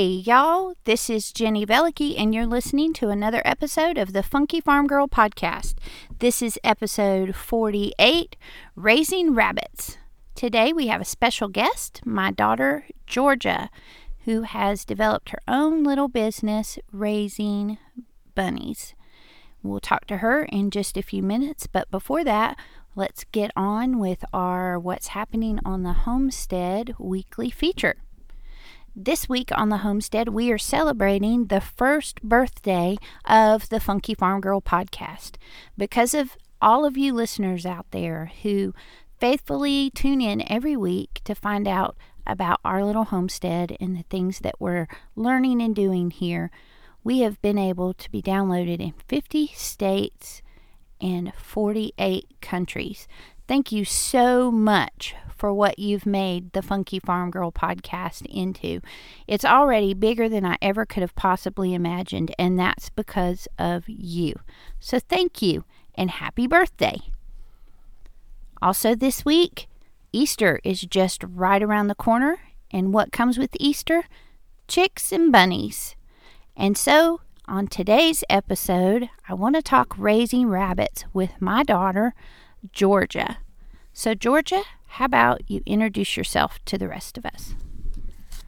Hey, y'all, this is Jenny Velicky, and you're listening to another episode of the Funky Farm Girl podcast. This is episode 48 Raising Rabbits. Today we have a special guest, my daughter, Georgia, who has developed her own little business raising bunnies. We'll talk to her in just a few minutes, but before that, let's get on with our What's Happening on the Homestead weekly feature. This week on the homestead, we are celebrating the first birthday of the Funky Farm Girl podcast. Because of all of you listeners out there who faithfully tune in every week to find out about our little homestead and the things that we're learning and doing here, we have been able to be downloaded in 50 states and 48 countries. Thank you so much for what you've made the Funky Farm Girl podcast into. It's already bigger than I ever could have possibly imagined, and that's because of you. So thank you and happy birthday. Also, this week, Easter is just right around the corner, and what comes with Easter? Chicks and bunnies. And so, on today's episode, I want to talk raising rabbits with my daughter, Georgia. So, Georgia, how about you introduce yourself to the rest of us?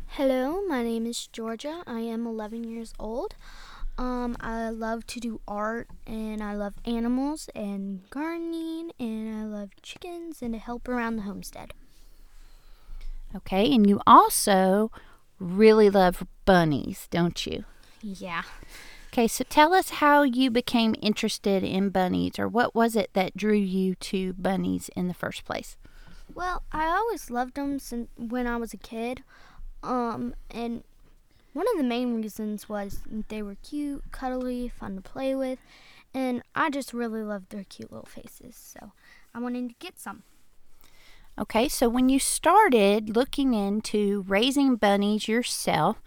Hello, my name is Georgia. I am 11 years old. Um, I love to do art and I love animals and gardening and I love chickens and to help around the homestead. Okay, and you also really love bunnies, don't you? Yeah. Okay, so tell us how you became interested in bunnies or what was it that drew you to bunnies in the first place? Well, I always loved them since when I was a kid. Um, and one of the main reasons was they were cute, cuddly, fun to play with, and I just really loved their cute little faces. So I wanted to get some. Okay, so when you started looking into raising bunnies yourself,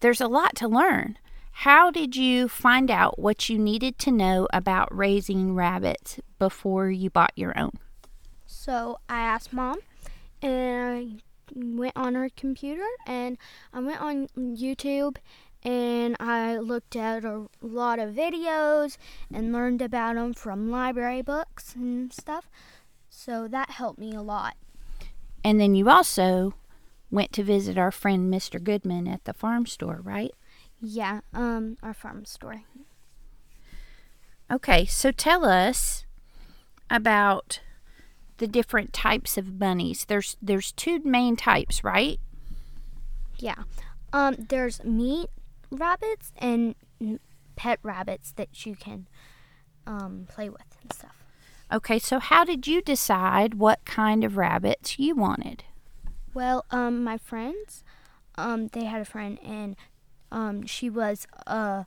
there's a lot to learn. How did you find out what you needed to know about raising rabbits before you bought your own? So I asked mom, and I went on her computer, and I went on YouTube, and I looked at a lot of videos and learned about them from library books and stuff. So that helped me a lot. And then you also went to visit our friend Mr. Goodman at the farm store, right? Yeah, um, our farm store. Okay, so tell us about the different types of bunnies. There's there's two main types, right? Yeah. Um, there's meat rabbits and pet rabbits that you can um, play with and stuff. Okay, so how did you decide what kind of rabbits you wanted? Well, um, my friends, um, they had a friend and um, she was a,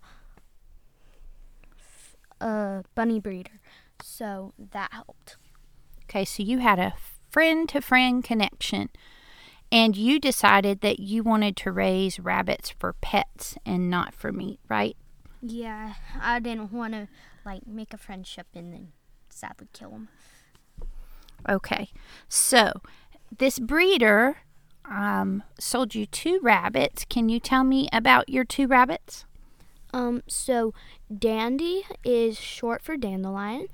a bunny breeder, so that helped. Okay, so you had a friend to friend connection and you decided that you wanted to raise rabbits for pets and not for meat, right? Yeah, I didn't want to like make a friendship and then sadly kill them. Okay, so this breeder um, sold you two rabbits. Can you tell me about your two rabbits? Um, so Dandy is short for dandelion,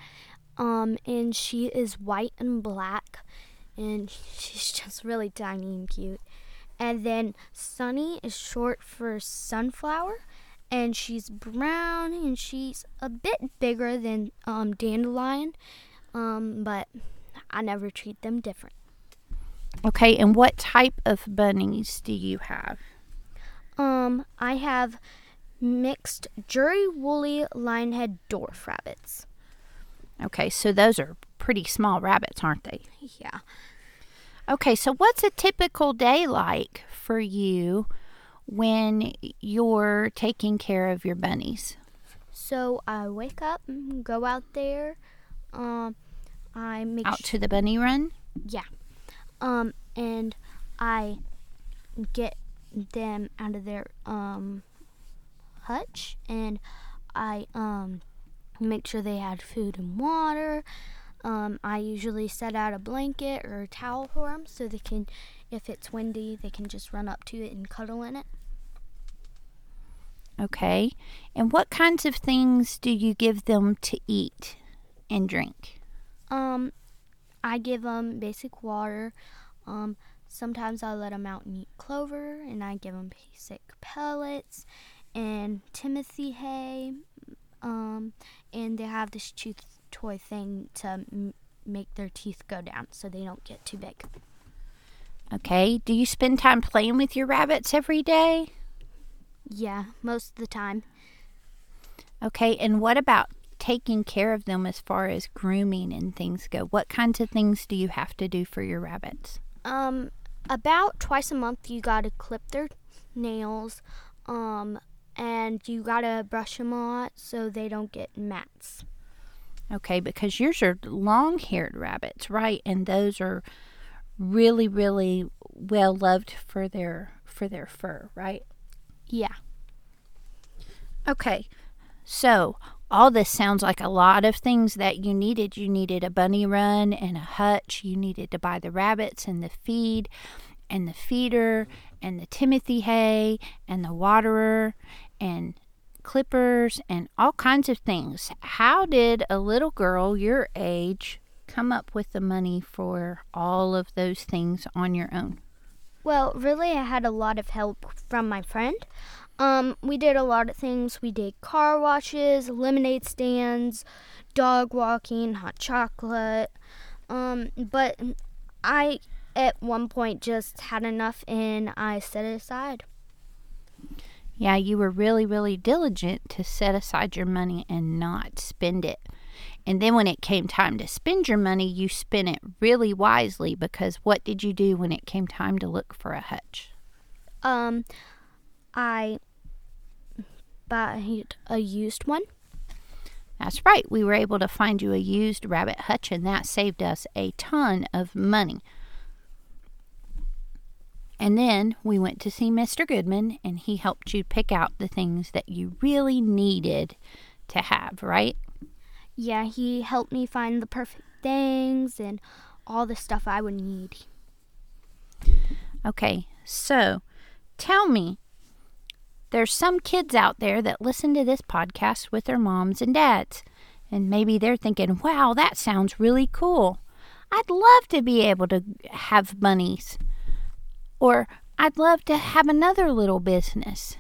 um, and she is white and black, and she's just really tiny and cute. And then Sunny is short for sunflower, and she's brown and she's a bit bigger than um, dandelion, um, but I never treat them different. Okay, and what type of bunnies do you have? Um, I have mixed Jersey woolly lionhead dwarf rabbits. Okay, so those are pretty small rabbits, aren't they? Yeah. Okay, so what's a typical day like for you when you're taking care of your bunnies? So I wake up, mm, go out there, um, I make Out sh- to the bunny run? yeah, um, and I get them out of their um hutch, and I um make sure they had food and water. Um, I usually set out a blanket or a towel for them so they can, if it's windy, they can just run up to it and cuddle in it. Okay. And what kinds of things do you give them to eat and drink? Um, I give them basic water. Um, sometimes I let them out and eat clover, and I give them basic pellets and Timothy hay. Um, and they have this tooth toy thing to m- make their teeth go down so they don't get too big. Okay. Do you spend time playing with your rabbits every day? Yeah, most of the time. Okay. And what about taking care of them as far as grooming and things go? What kinds of things do you have to do for your rabbits? Um, about twice a month, you gotta clip their nails. Um, and you gotta brush them a lot so they don't get mats. Okay, because yours are long haired rabbits, right? And those are really, really well loved for their for their fur, right? Yeah. Okay. So all this sounds like a lot of things that you needed. You needed a bunny run and a hutch. You needed to buy the rabbits and the feed and the feeder and the Timothy hay and the waterer and clippers and all kinds of things. How did a little girl your age come up with the money for all of those things on your own? Well, really, I had a lot of help from my friend. Um, we did a lot of things. We did car washes, lemonade stands, dog walking, hot chocolate. Um, but I, at one point, just had enough and I set it aside. Yeah, you were really, really diligent to set aside your money and not spend it. And then when it came time to spend your money, you spent it really wisely because what did you do when it came time to look for a hutch? Um, I bought a used one. That's right, we were able to find you a used rabbit hutch, and that saved us a ton of money. And then we went to see Mr. Goodman, and he helped you pick out the things that you really needed to have, right? Yeah, he helped me find the perfect things and all the stuff I would need. Okay, so tell me, there's some kids out there that listen to this podcast with their moms and dads, and maybe they're thinking, wow, that sounds really cool. I'd love to be able to have bunnies, or I'd love to have another little business.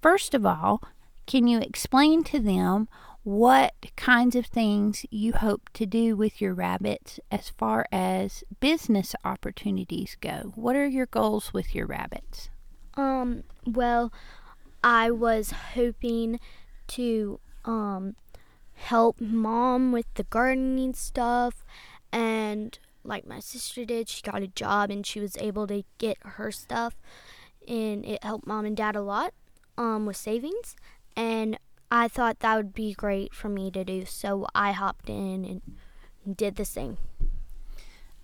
First of all, can you explain to them what kinds of things you hope to do with your rabbits as far as business opportunities go? What are your goals with your rabbits? Um, well, I was hoping to um help mom with the gardening stuff and like my sister did, she got a job and she was able to get her stuff and it helped mom and dad a lot um with savings and I thought that would be great for me to do, so I hopped in and did the same.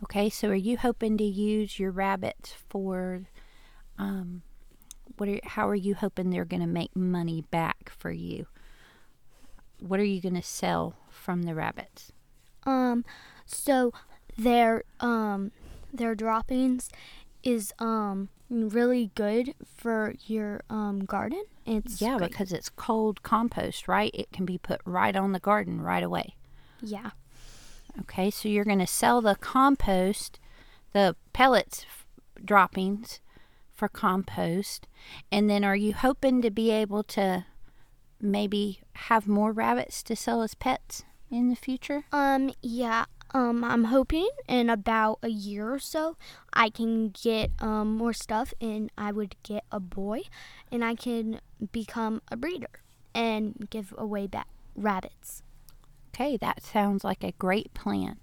Okay, so are you hoping to use your rabbits for um what are how are you hoping they're going to make money back for you? What are you going to sell from the rabbits? Um, so their um their droppings is um really good for your um garden. It's yeah, great. because it's cold compost, right? It can be put right on the garden right away. yeah. Okay, so you're going to sell the compost, the pellets f- droppings for compost, and then are you hoping to be able to maybe have more rabbits to sell as pets in the future? Um yeah. Um, I'm hoping in about a year or so I can get um, more stuff and I would get a boy and I can become a breeder and give away back rabbits. Okay, that sounds like a great plan.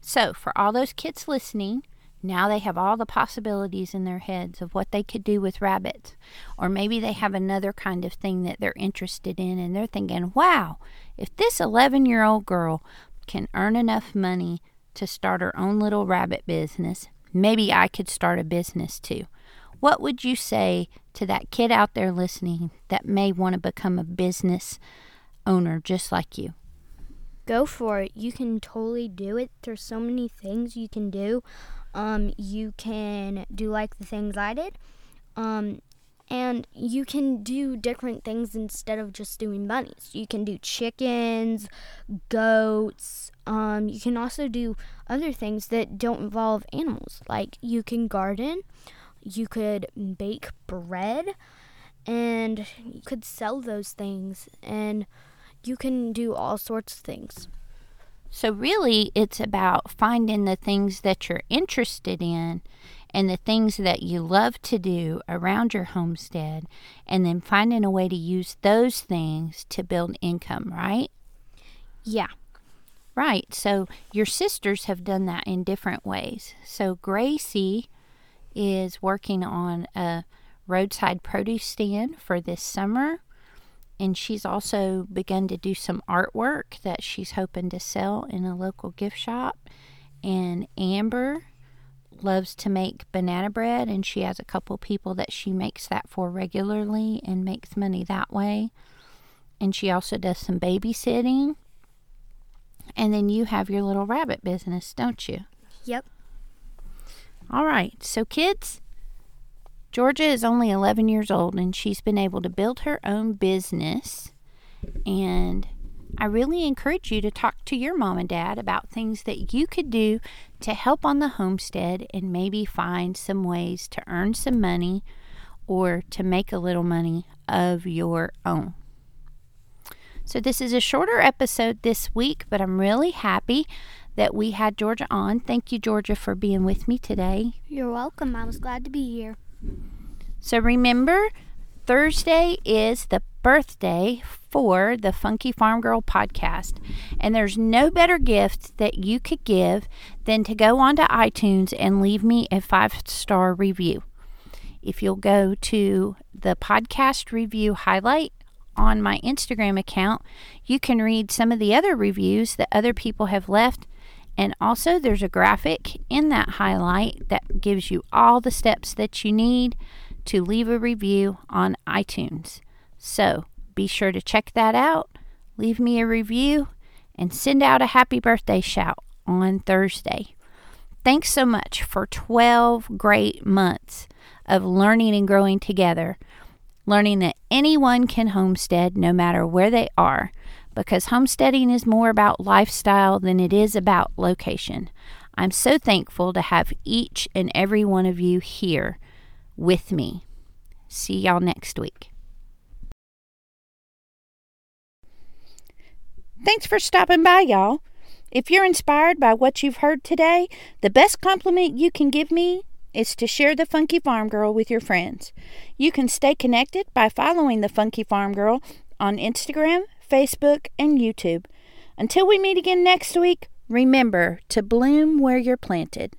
So, for all those kids listening, now they have all the possibilities in their heads of what they could do with rabbits. Or maybe they have another kind of thing that they're interested in and they're thinking, wow, if this 11 year old girl can earn enough money to start her own little rabbit business, maybe I could start a business too. What would you say to that kid out there listening that may want to become a business owner just like you? Go for it. You can totally do it. There's so many things you can do. Um, you can do like the things I did. Um, and you can do different things instead of just doing bunnies. You can do chickens, goats. Um, you can also do other things that don't involve animals. Like you can garden, you could bake bread, and you could sell those things, and you can do all sorts of things. So, really, it's about finding the things that you're interested in and the things that you love to do around your homestead, and then finding a way to use those things to build income, right? Yeah. Right. So, your sisters have done that in different ways. So, Gracie is working on a roadside produce stand for this summer and she's also begun to do some artwork that she's hoping to sell in a local gift shop. And Amber loves to make banana bread, and she has a couple people that she makes that for regularly and makes money that way. And she also does some babysitting. And then you have your little rabbit business, don't you? Yep. All right. So, kids, Georgia is only 11 years old and she's been able to build her own business. And I really encourage you to talk to your mom and dad about things that you could do to help on the homestead and maybe find some ways to earn some money or to make a little money of your own. So, this is a shorter episode this week, but I'm really happy that we had Georgia on. Thank you, Georgia, for being with me today. You're welcome. I was glad to be here. So remember, Thursday is the birthday for the Funky Farm Girl podcast. And there's no better gift that you could give than to go onto iTunes and leave me a five star review. If you'll go to the podcast review highlight on my Instagram account, you can read some of the other reviews that other people have left. And also, there's a graphic in that highlight that gives you all the steps that you need to leave a review on iTunes. So be sure to check that out, leave me a review, and send out a happy birthday shout on Thursday. Thanks so much for 12 great months of learning and growing together, learning that anyone can homestead no matter where they are, because homesteading is more about lifestyle than it is about location. I'm so thankful to have each and every one of you here with me. See y'all next week. Thanks for stopping by, y'all. If you're inspired by what you've heard today, the best compliment you can give me is to share the Funky Farm Girl with your friends. You can stay connected by following the Funky Farm Girl on Instagram, Facebook, and YouTube. Until we meet again next week, remember to bloom where you're planted.